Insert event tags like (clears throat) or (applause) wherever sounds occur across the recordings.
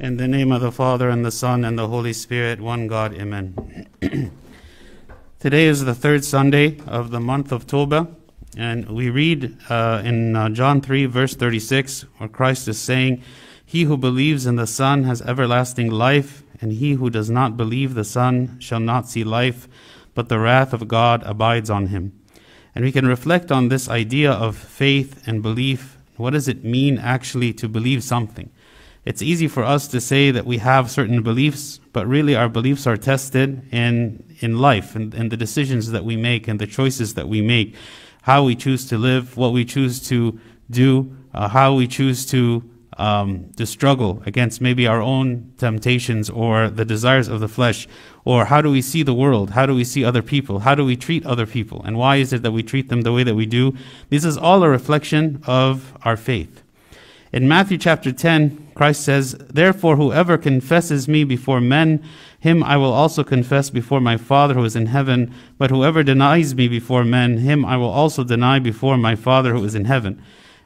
In the name of the Father, and the Son, and the Holy Spirit, one God, Amen. (clears throat) Today is the third Sunday of the month of Toba, and we read uh, in uh, John 3, verse 36, where Christ is saying, He who believes in the Son has everlasting life, and he who does not believe the Son shall not see life, but the wrath of God abides on him. And we can reflect on this idea of faith and belief. What does it mean actually to believe something? It's easy for us to say that we have certain beliefs, but really our beliefs are tested in, in life and, in the decisions that we make and the choices that we make, how we choose to live, what we choose to do, uh, how we choose to, um, to struggle against maybe our own temptations or the desires of the flesh, or how do we see the world? How do we see other people? How do we treat other people? And why is it that we treat them the way that we do? This is all a reflection of our faith. In Matthew chapter 10, Christ says, Therefore, whoever confesses me before men, him I will also confess before my Father who is in heaven. But whoever denies me before men, him I will also deny before my Father who is in heaven.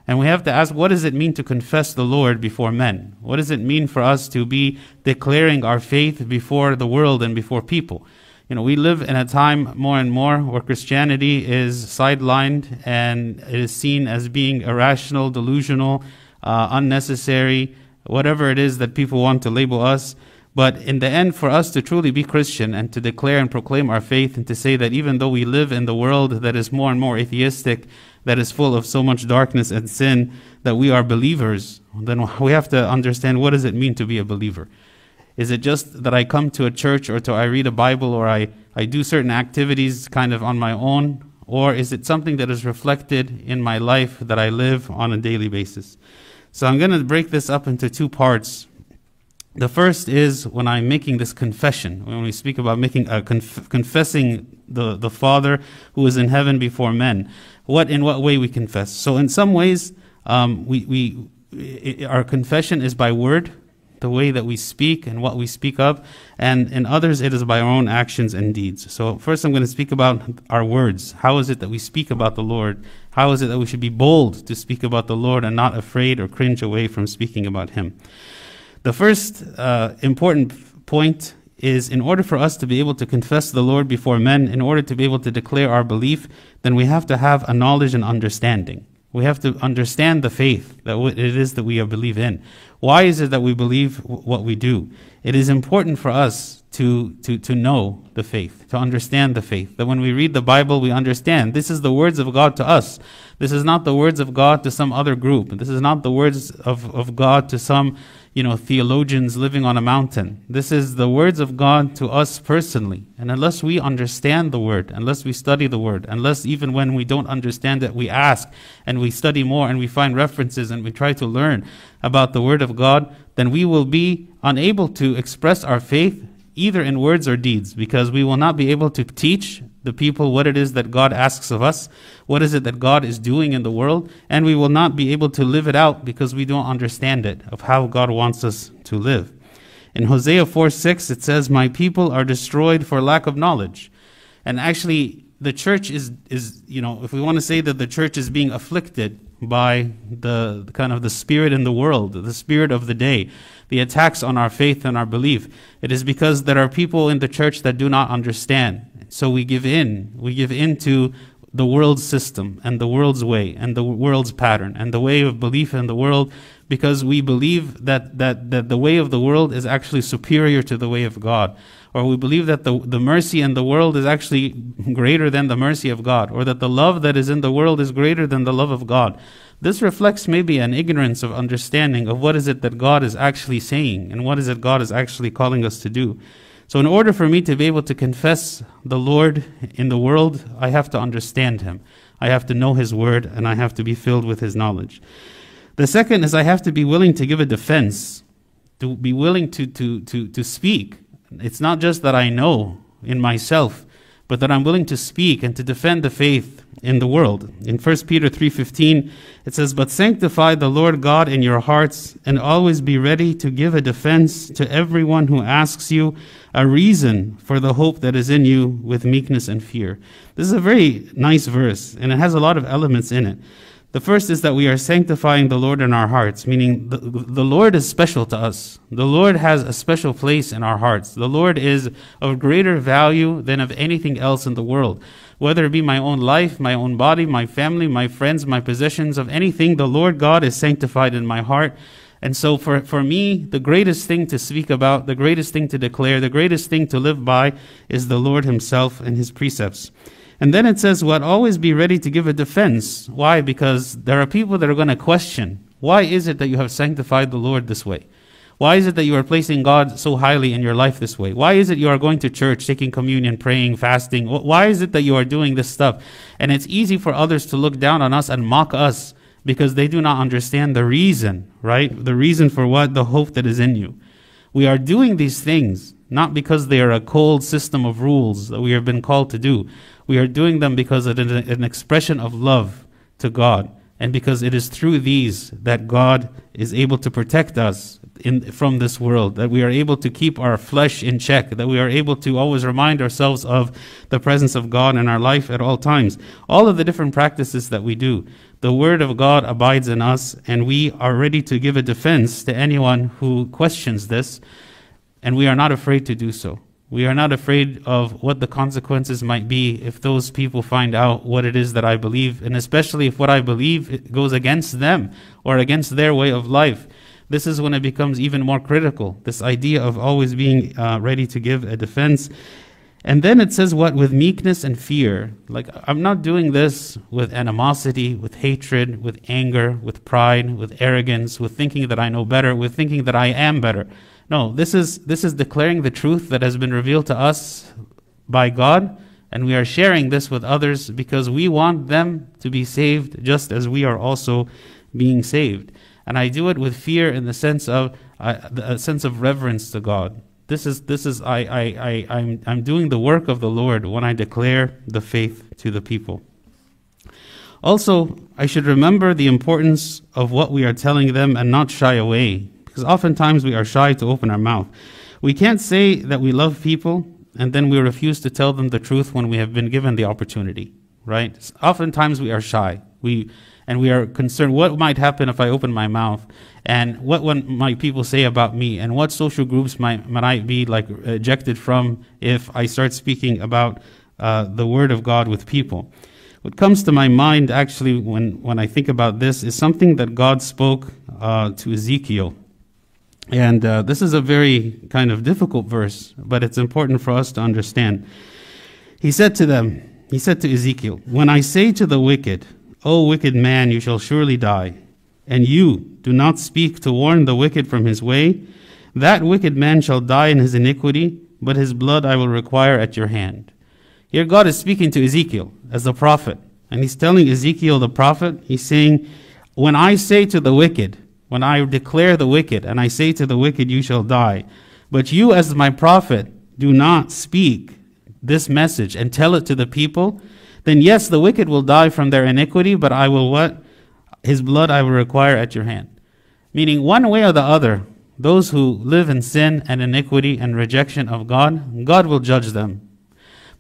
And we have to ask, what does it mean to confess the Lord before men? What does it mean for us to be declaring our faith before the world and before people? You know, we live in a time more and more where Christianity is sidelined and it is seen as being irrational, delusional, uh, unnecessary, whatever it is that people want to label us. But in the end, for us to truly be Christian and to declare and proclaim our faith and to say that even though we live in the world that is more and more atheistic, that is full of so much darkness and sin, that we are believers, then we have to understand what does it mean to be a believer. Is it just that I come to a church or to I read a Bible or I, I do certain activities kind of on my own? Or is it something that is reflected in my life that I live on a daily basis? So I'm going to break this up into two parts. The first is when I'm making this confession, when we speak about making a conf- confessing the, the Father who is in heaven before men. What in what way we confess? So in some ways, um, we, we it, our confession is by word, the way that we speak and what we speak of, and in others it is by our own actions and deeds. So first I'm going to speak about our words. How is it that we speak about the Lord how is it that we should be bold to speak about the Lord and not afraid or cringe away from speaking about Him? The first uh, important point is in order for us to be able to confess the Lord before men, in order to be able to declare our belief, then we have to have a knowledge and understanding. We have to understand the faith that it is that we believe in. Why is it that we believe what we do? It is important for us to, to, to know the faith, to understand the faith. That when we read the Bible, we understand this is the words of God to us. This is not the words of God to some other group. This is not the words of, of God to some, you know, theologians living on a mountain. This is the words of God to us personally. And unless we understand the word, unless we study the word, unless even when we don't understand it, we ask and we study more and we find references and we try to learn about the word of God, then we will be unable to express our faith either in words or deeds, because we will not be able to teach the people what it is that God asks of us, what is it that God is doing in the world, and we will not be able to live it out because we don't understand it, of how God wants us to live. In Hosea 4 6, it says, My people are destroyed for lack of knowledge. And actually, the church is, is you know, if we want to say that the church is being afflicted by the kind of the spirit in the world, the spirit of the day, the attacks on our faith and our belief. It is because there are people in the church that do not understand. So we give in. We give in to the world's system and the world's way and the world's pattern and the way of belief in the world because we believe that, that, that the way of the world is actually superior to the way of God. Or we believe that the, the mercy in the world is actually greater than the mercy of God. Or that the love that is in the world is greater than the love of God. This reflects maybe an ignorance of understanding of what is it that God is actually saying and what is it God is actually calling us to do. So, in order for me to be able to confess the Lord in the world, I have to understand Him. I have to know His word and I have to be filled with His knowledge. The second is I have to be willing to give a defense, to be willing to, to, to, to speak. It's not just that I know in myself, but that I'm willing to speak and to defend the faith in the world. In 1 Peter 3:15 it says, "But sanctify the Lord God in your hearts and always be ready to give a defense to everyone who asks you a reason for the hope that is in you with meekness and fear." This is a very nice verse and it has a lot of elements in it. The first is that we are sanctifying the Lord in our hearts, meaning the, the Lord is special to us. The Lord has a special place in our hearts. The Lord is of greater value than of anything else in the world. Whether it be my own life, my own body, my family, my friends, my possessions, of anything, the Lord God is sanctified in my heart. And so for, for me, the greatest thing to speak about, the greatest thing to declare, the greatest thing to live by is the Lord Himself and His precepts. And then it says, what always be ready to give a defense. Why? Because there are people that are going to question, why is it that you have sanctified the Lord this way? Why is it that you are placing God so highly in your life this way? Why is it you are going to church, taking communion, praying, fasting? Why is it that you are doing this stuff? And it's easy for others to look down on us and mock us because they do not understand the reason, right? The reason for what? The hope that is in you. We are doing these things not because they are a cold system of rules that we have been called to do. We are doing them because it is an expression of love to God and because it is through these that God is able to protect us in, from this world, that we are able to keep our flesh in check, that we are able to always remind ourselves of the presence of God in our life at all times. All of the different practices that we do, the Word of God abides in us, and we are ready to give a defense to anyone who questions this, and we are not afraid to do so. We are not afraid of what the consequences might be if those people find out what it is that I believe, and especially if what I believe goes against them or against their way of life. This is when it becomes even more critical. This idea of always being uh, ready to give a defense. And then it says what? With meekness and fear. Like, I'm not doing this with animosity, with hatred, with anger, with pride, with arrogance, with thinking that I know better, with thinking that I am better. No, this is, this is declaring the truth that has been revealed to us by God, and we are sharing this with others because we want them to be saved just as we are also being saved. And I do it with fear in the sense of uh, a sense of reverence to God. This is this is I, I, I I'm I'm doing the work of the Lord when I declare the faith to the people. Also, I should remember the importance of what we are telling them and not shy away because oftentimes we are shy to open our mouth. We can't say that we love people and then we refuse to tell them the truth when we have been given the opportunity, right? Oftentimes we are shy. We and we are concerned what might happen if I open my mouth and what might people say about me and what social groups might, might I be like ejected from if I start speaking about uh, the word of God with people. What comes to my mind actually when, when I think about this is something that God spoke uh, to Ezekiel and uh, this is a very kind of difficult verse, but it's important for us to understand. He said to them, he said to Ezekiel, When I say to the wicked, O wicked man, you shall surely die, and you do not speak to warn the wicked from his way, that wicked man shall die in his iniquity, but his blood I will require at your hand. Here God is speaking to Ezekiel as the prophet, and he's telling Ezekiel the prophet, he's saying, When I say to the wicked, when I declare the wicked, and I say to the wicked, You shall die. But you, as my prophet, do not speak this message and tell it to the people, then yes, the wicked will die from their iniquity, but I will what? His blood I will require at your hand. Meaning, one way or the other, those who live in sin and iniquity and rejection of God, God will judge them.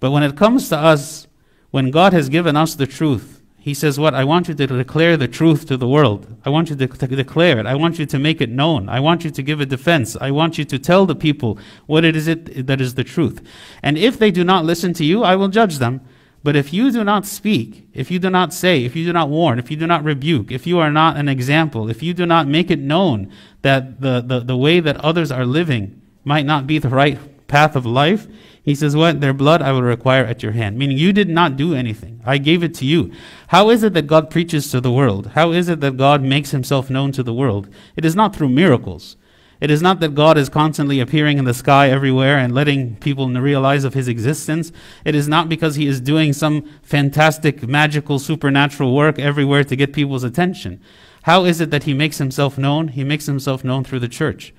But when it comes to us, when God has given us the truth, he says, What? I want you to declare the truth to the world. I want you to, to, declare it. I want you to make it known. I want you to give a defense. I want you to tell the people what it is it that is the truth. And if they do not listen to you, I will judge them. But if you do not speak, if you do not say, if you do not warn, if you do not rebuke, if you are not an example, if you do not make it known that the, the, the way that others are living might not be the right path of life, he says, What? Their blood I will require at your hand. Meaning you did not do anything. I gave it to you. How is it that God preaches to the world? How is it that God makes himself known to the world? It is not through miracles. It is not that God is constantly appearing in the sky everywhere and letting people realize of his existence. It is not because he is doing some fantastic, magical, supernatural work everywhere to get people's attention. How is it that he makes himself known? He makes himself known through the church.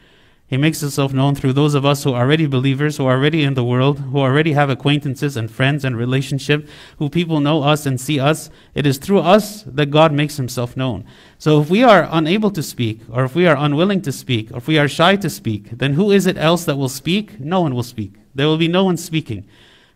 He makes himself known through those of us who are already believers, who are already in the world, who already have acquaintances and friends and relationship, who people know us and see us. It is through us that God makes himself known. So if we are unable to speak, or if we are unwilling to speak, or if we are shy to speak, then who is it else that will speak? No one will speak. There will be no one speaking,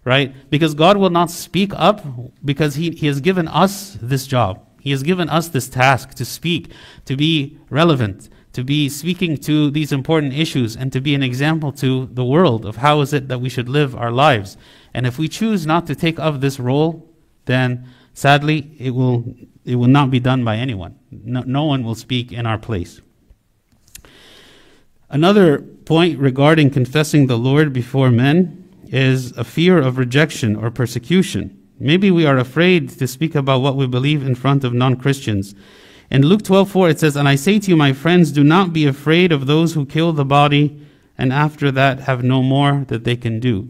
right? Because God will not speak up because he, he has given us this job. He He has given us this task to speak, to be relevant, to be speaking to these important issues, and to be an example to the world of how is it that we should live our lives. And if we choose not to take up this role, then sadly, it will, it will not be done by anyone. No, no one will speak in our place. Another point regarding confessing the Lord before men is a fear of rejection or persecution. Maybe we are afraid to speak about what we believe in front of non Christians. In Luke 12:4 it says, "And I say to you, my friends, do not be afraid of those who kill the body and after that have no more that they can do."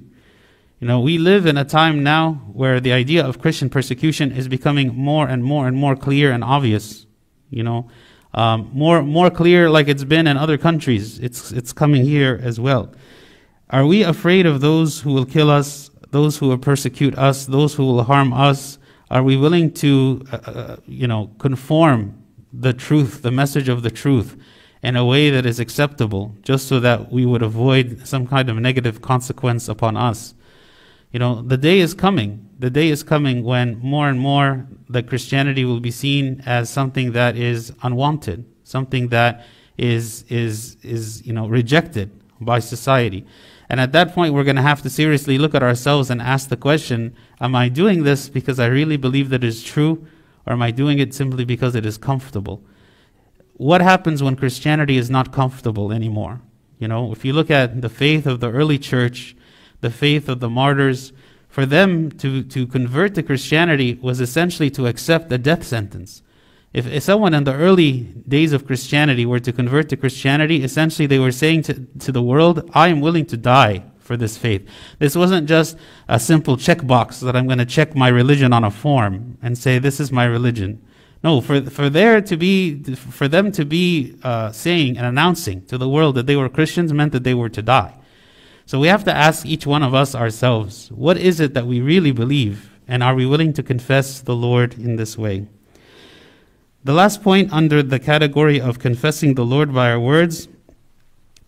You know, we live in a time now where the idea of Christian persecution is becoming more and more and more clear and obvious. You know, um, more more clear like it's been in other countries. It's it's coming here as well. Are we afraid of those who will kill us, those who will persecute us, those who will harm us? Are we willing to, uh, uh, you know, conform the truth, the message of the truth, in a way that is acceptable, just so that we would avoid some kind of negative consequence upon us? You know, the day is coming. The day is coming when more and more the Christianity will be seen as something that is unwanted, something that is is is you know rejected by society. And at that point, we're going to have to seriously look at ourselves and ask the question Am I doing this because I really believe that it is true, or am I doing it simply because it is comfortable? What happens when Christianity is not comfortable anymore? You know, if you look at the faith of the early church, the faith of the martyrs, for them to, to convert to Christianity was essentially to accept a death sentence. If, if someone in the early days of Christianity were to convert to Christianity, essentially they were saying to, to the world, I am willing to die for this faith. This wasn't just a simple checkbox that I'm going to check my religion on a form and say, this is my religion. No, for, for there to be, for them to be uh, saying and announcing to the world that they were Christians meant that they were to die. So we have to ask each one of us ourselves, what is it that we really believe? And are we willing to confess the Lord in this way? The last point under the category of confessing the Lord by our words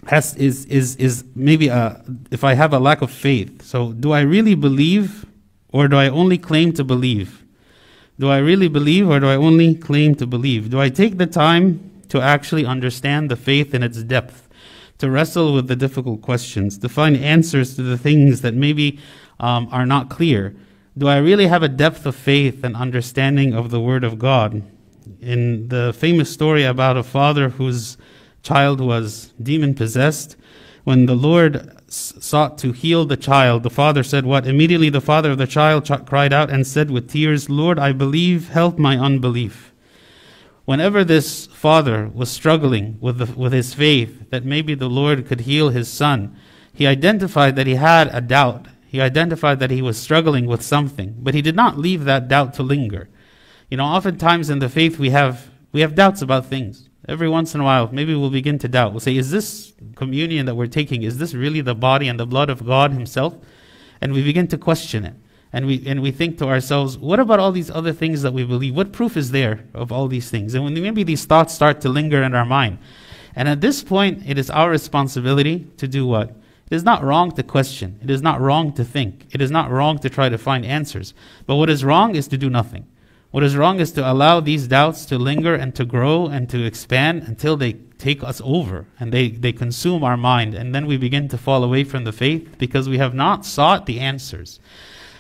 has, is, is, is maybe a, if I have a lack of faith. So, do I really believe or do I only claim to believe? Do I really believe or do I only claim to believe? Do I take the time to actually understand the faith in its depth, to wrestle with the difficult questions, to find answers to the things that maybe um, are not clear? Do I really have a depth of faith and understanding of the Word of God? in the famous story about a father whose child was demon possessed, when the Lord sought to heal the child, the father said, What? Immediately the father of the child ch- cried out and said with tears, Lord, I believe, help my unbelief. Whenever this father was struggling with, the, with his faith that maybe the Lord could heal his son, he identified that he had a doubt. He identified that he was struggling with something, but he did not leave that doubt to linger. You know, oftentimes in the faith we have we have doubts about things. Every once in a while, maybe we'll begin to doubt. We'll say, is this communion that we're taking, is this really the body and the blood of God Himself? And we begin to question it. And we and we think to ourselves, what about all these other things that we believe? What proof is there of all these things? And when maybe these thoughts start to linger in our mind. And at this point, it is our responsibility to do what? It is not wrong to question. It is not wrong to think. It is not wrong to try to find answers. But what is wrong is to do nothing. What is wrong is to allow these doubts to linger and to grow and to expand until they take us over and they, they consume our mind. And then we begin to fall away from the faith because we have not sought the answers.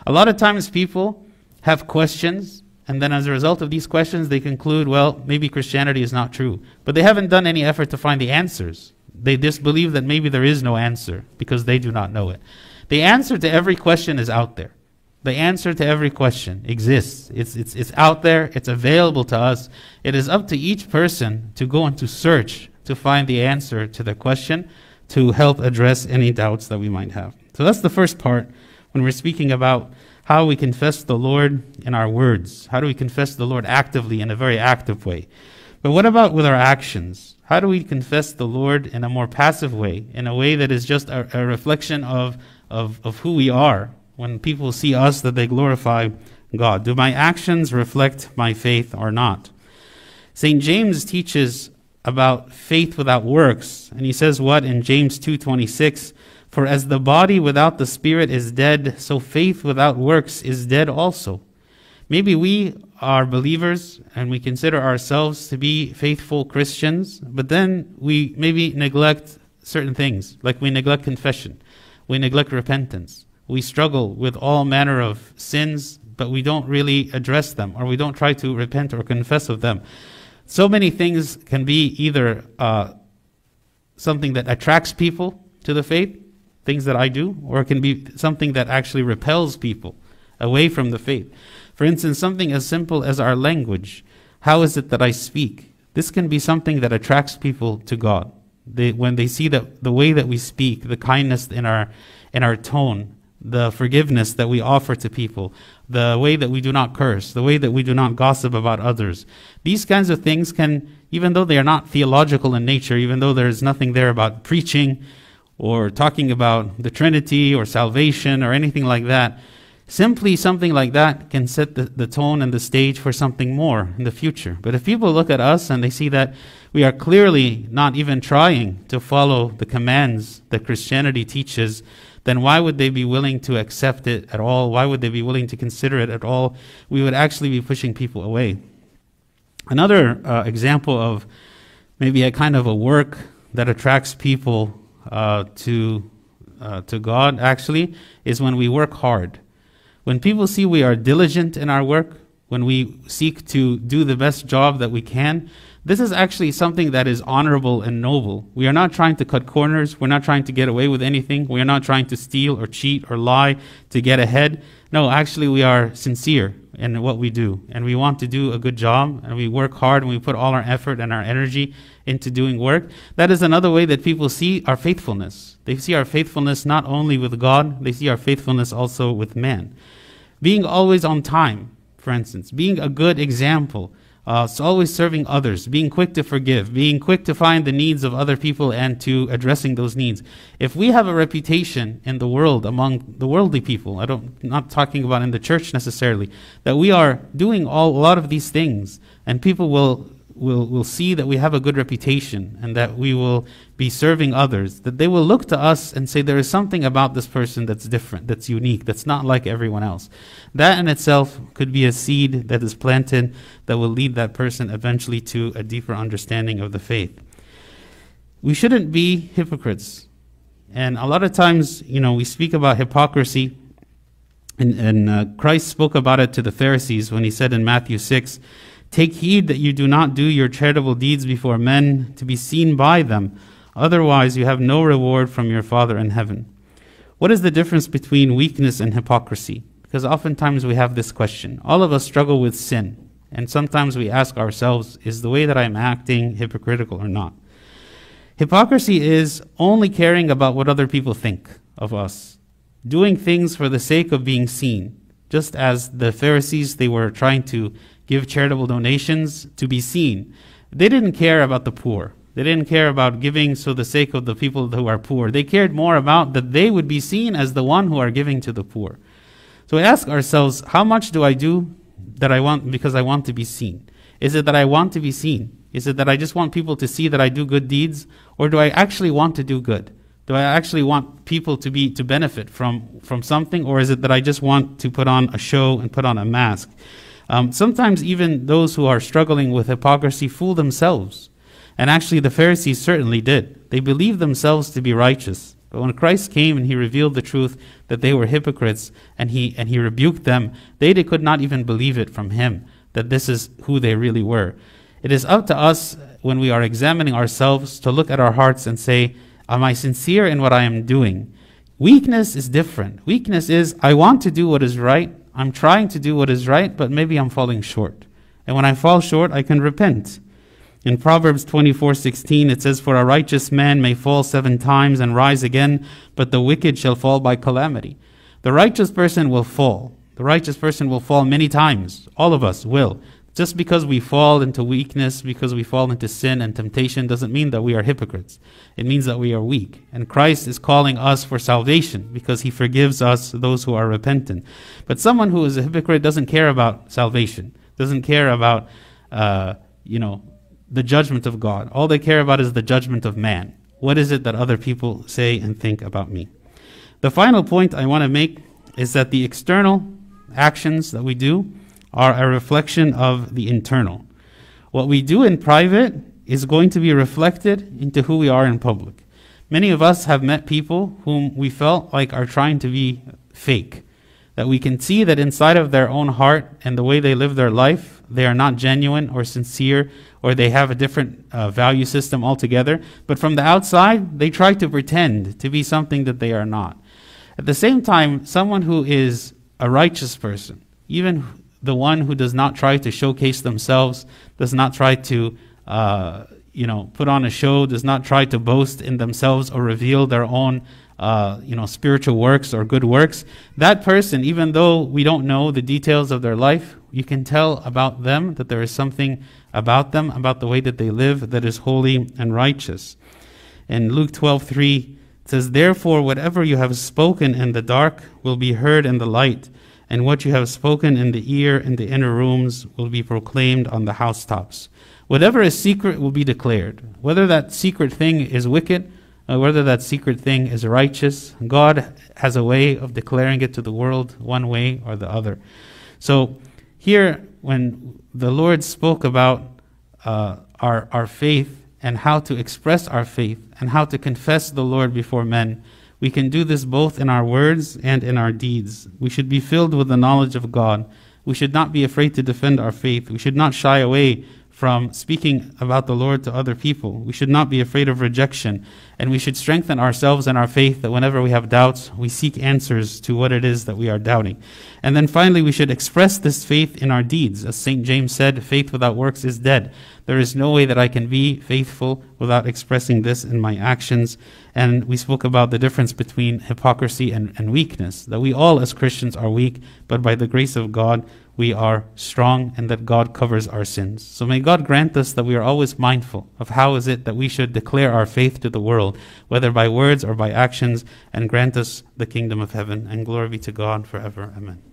A lot of times people have questions, and then as a result of these questions, they conclude, well, maybe Christianity is not true. But they haven't done any effort to find the answers. They just believe that maybe there is no answer because they do not know it. The answer to every question is out there. The answer to every question exists. It's, it's, it's out there, it's available to us. It is up to each person to go and to search to find the answer to the question to help address any doubts that we might have. So that's the first part when we're speaking about how we confess the Lord in our words. How do we confess the Lord actively in a very active way? But what about with our actions? How do we confess the Lord in a more passive way, in a way that is just a, a reflection of, of, of who we are, when people see us that they glorify God? Do my actions reflect my faith or not? St. James teaches about faith without works, and he says what in James 2:26, "For as the body without the spirit is dead, so faith without works is dead also." Maybe we are believers and we consider ourselves to be faithful Christians, but then we maybe neglect certain things, like we neglect confession, we neglect repentance, we struggle with all manner of sins, but we don't really address them, or we don't try to repent or confess of them. So many things can be either uh, something that attracts people to the faith, things that I do, or it can be something that actually repels people away from the faith. For instance, something as simple as our language. How is it that I speak? This can be something that attracts people to God. They, when they see that the way that we speak, the kindness in our, in our tone, the forgiveness that we offer to people, the way that we do not curse, the way that we do not gossip about others. These kinds of things can, even though they are not theological in nature, even though there is nothing there about preaching or talking about the Trinity or salvation or anything like that, Simply something like that can set the, the tone and the stage for something more in the future. But if people look at us and they see that we are clearly not even trying to follow the commands that Christianity teaches, then why would they be willing to accept it at all? Why would they be willing to consider it at all? We would actually be pushing people away. Another uh, example of maybe a kind of a work that attracts people uh, to, uh, to God actually is when we work hard. When people see we are diligent in our work, when we seek to do the best job that we can, this is actually something that is honorable and noble. We are not trying to cut corners. We're not trying to get away with anything. We are not trying to steal or cheat or lie to get ahead. No, actually, we are sincere in what we do. And we want to do a good job. And we work hard and we put all our effort and our energy into doing work. That is another way that people see our faithfulness. They see our faithfulness not only with God, they see our faithfulness also with man. Being always on time, for instance, being a good example, uh, so always serving others, being quick to forgive, being quick to find the needs of other people and to addressing those needs. If we have a reputation in the world among the worldly people, I don't not talking about in the church necessarily, that we are doing all a lot of these things, and people will will, will see that we have a good reputation and that we will be serving others, that they will look to us and say, there is something about this person that's different, that's unique, that's not like everyone else. That in itself could be a seed that is planted that will lead that person eventually to a deeper understanding of the faith. We shouldn't be hypocrites. And a lot of times, you know, we speak about hypocrisy, and, and uh, Christ spoke about it to the Pharisees when he said in Matthew 6, Take heed that you do not do your charitable deeds before men to be seen by them. Otherwise, you have no reward from your Father in heaven. What is the difference between weakness and hypocrisy? Because oftentimes we have this question. All of us struggle with sin. And sometimes we ask ourselves, is the way that I'm acting hypocritical or not? Hypocrisy is only caring about what other people think of us, doing things for the sake of being seen. Just as the Pharisees, they were trying to give charitable donations to be seen. They didn't care about the poor. They didn't care about giving for the sake of the people who are poor. They cared more about that they would be seen as the one who are giving to the poor. So we ask ourselves, how much do I do that I want because I want to be seen? Is it that I want to be seen? Is it that I just want people to see that I do good deeds? Or do I actually want to do good? Do I actually want people to be to benefit from, from something? Or is it that I just want to put on a show and put on a mask? Um, sometimes even those who are struggling with hypocrisy fool themselves. And actually, the Pharisees certainly did. They believed themselves to be righteous. But when Christ came and he revealed the truth that they were hypocrites and he, and he rebuked them, they, they could not even believe it from him that this is who they really were. It is up to us when we are examining ourselves to look at our hearts and say, Am I sincere in what I am doing? Weakness is different. Weakness is, I want to do what is right, I'm trying to do what is right, but maybe I'm falling short. And when I fall short, I can repent. In Proverbs 24:16 it says for a righteous man may fall 7 times and rise again, but the wicked shall fall by calamity. The righteous person will fall. The righteous person will fall many times. All of us will. Just because we fall into weakness, because we fall into sin and temptation, doesn't mean that we are hypocrites. It means that we are weak. And Christ is calling us for salvation because he forgives us, those who are repentant. But someone who is a hypocrite doesn't care about salvation, doesn't care about, uh, you know, the judgment of God. All they care about is the judgment of man. What is it that other people say and think about me? The final point I want to make is that the external actions that we do are a reflection of the internal. What we do in private is going to be reflected into who we are in public. Many of us have met people whom we felt like are trying to be fake. That we can see that inside of their own heart and the way they live their life, they are not genuine or sincere, or they have a different uh, value system altogether. But from the outside, they try to pretend to be something that they are not. At the same time, someone who is a righteous person, even the one who does not try to showcase themselves, does not try to, uh, you know, put on a show, does not try to boast in themselves or reveal their own, uh, you know, spiritual works or good works. That person, even though we don't know the details of their life, you can tell about them that there is something about them, about the way that they live, that is holy and righteous. In Luke 12 3, it says, Therefore, whatever you have spoken in the dark will be heard in the light, and what you have spoken in the ear in the inner rooms will be proclaimed on the housetops. Whatever is secret will be declared. Whether that secret thing is wicked, or whether that secret thing is righteous, God has a way of declaring it to the world one way or the other. So, here, when the Lord spoke about uh, our, our faith and how to express our faith and how to confess the Lord before men, we can do this both in our words and in our deeds. We should be filled with the knowledge of God. We should not be afraid to defend our faith. We should not shy away from speaking about the Lord to other people. We should not be afraid of rejection. And we should strengthen ourselves in our faith that whenever we have doubts, we seek answers to what it is that we are doubting. And then finally, we should express this faith in our deeds. As St. James said, faith without works is dead. There is no way that I can be faithful without expressing this in my actions. And we spoke about the difference between hypocrisy and, and weakness, that we all as Christians are weak, but by the grace of God, we are strong and that God covers our sins. So may God grant us that we are always mindful of how is it that we should declare our faith to the world, whether by words or by actions, and grant us the kingdom of heaven. And glory be to God forever. Amen.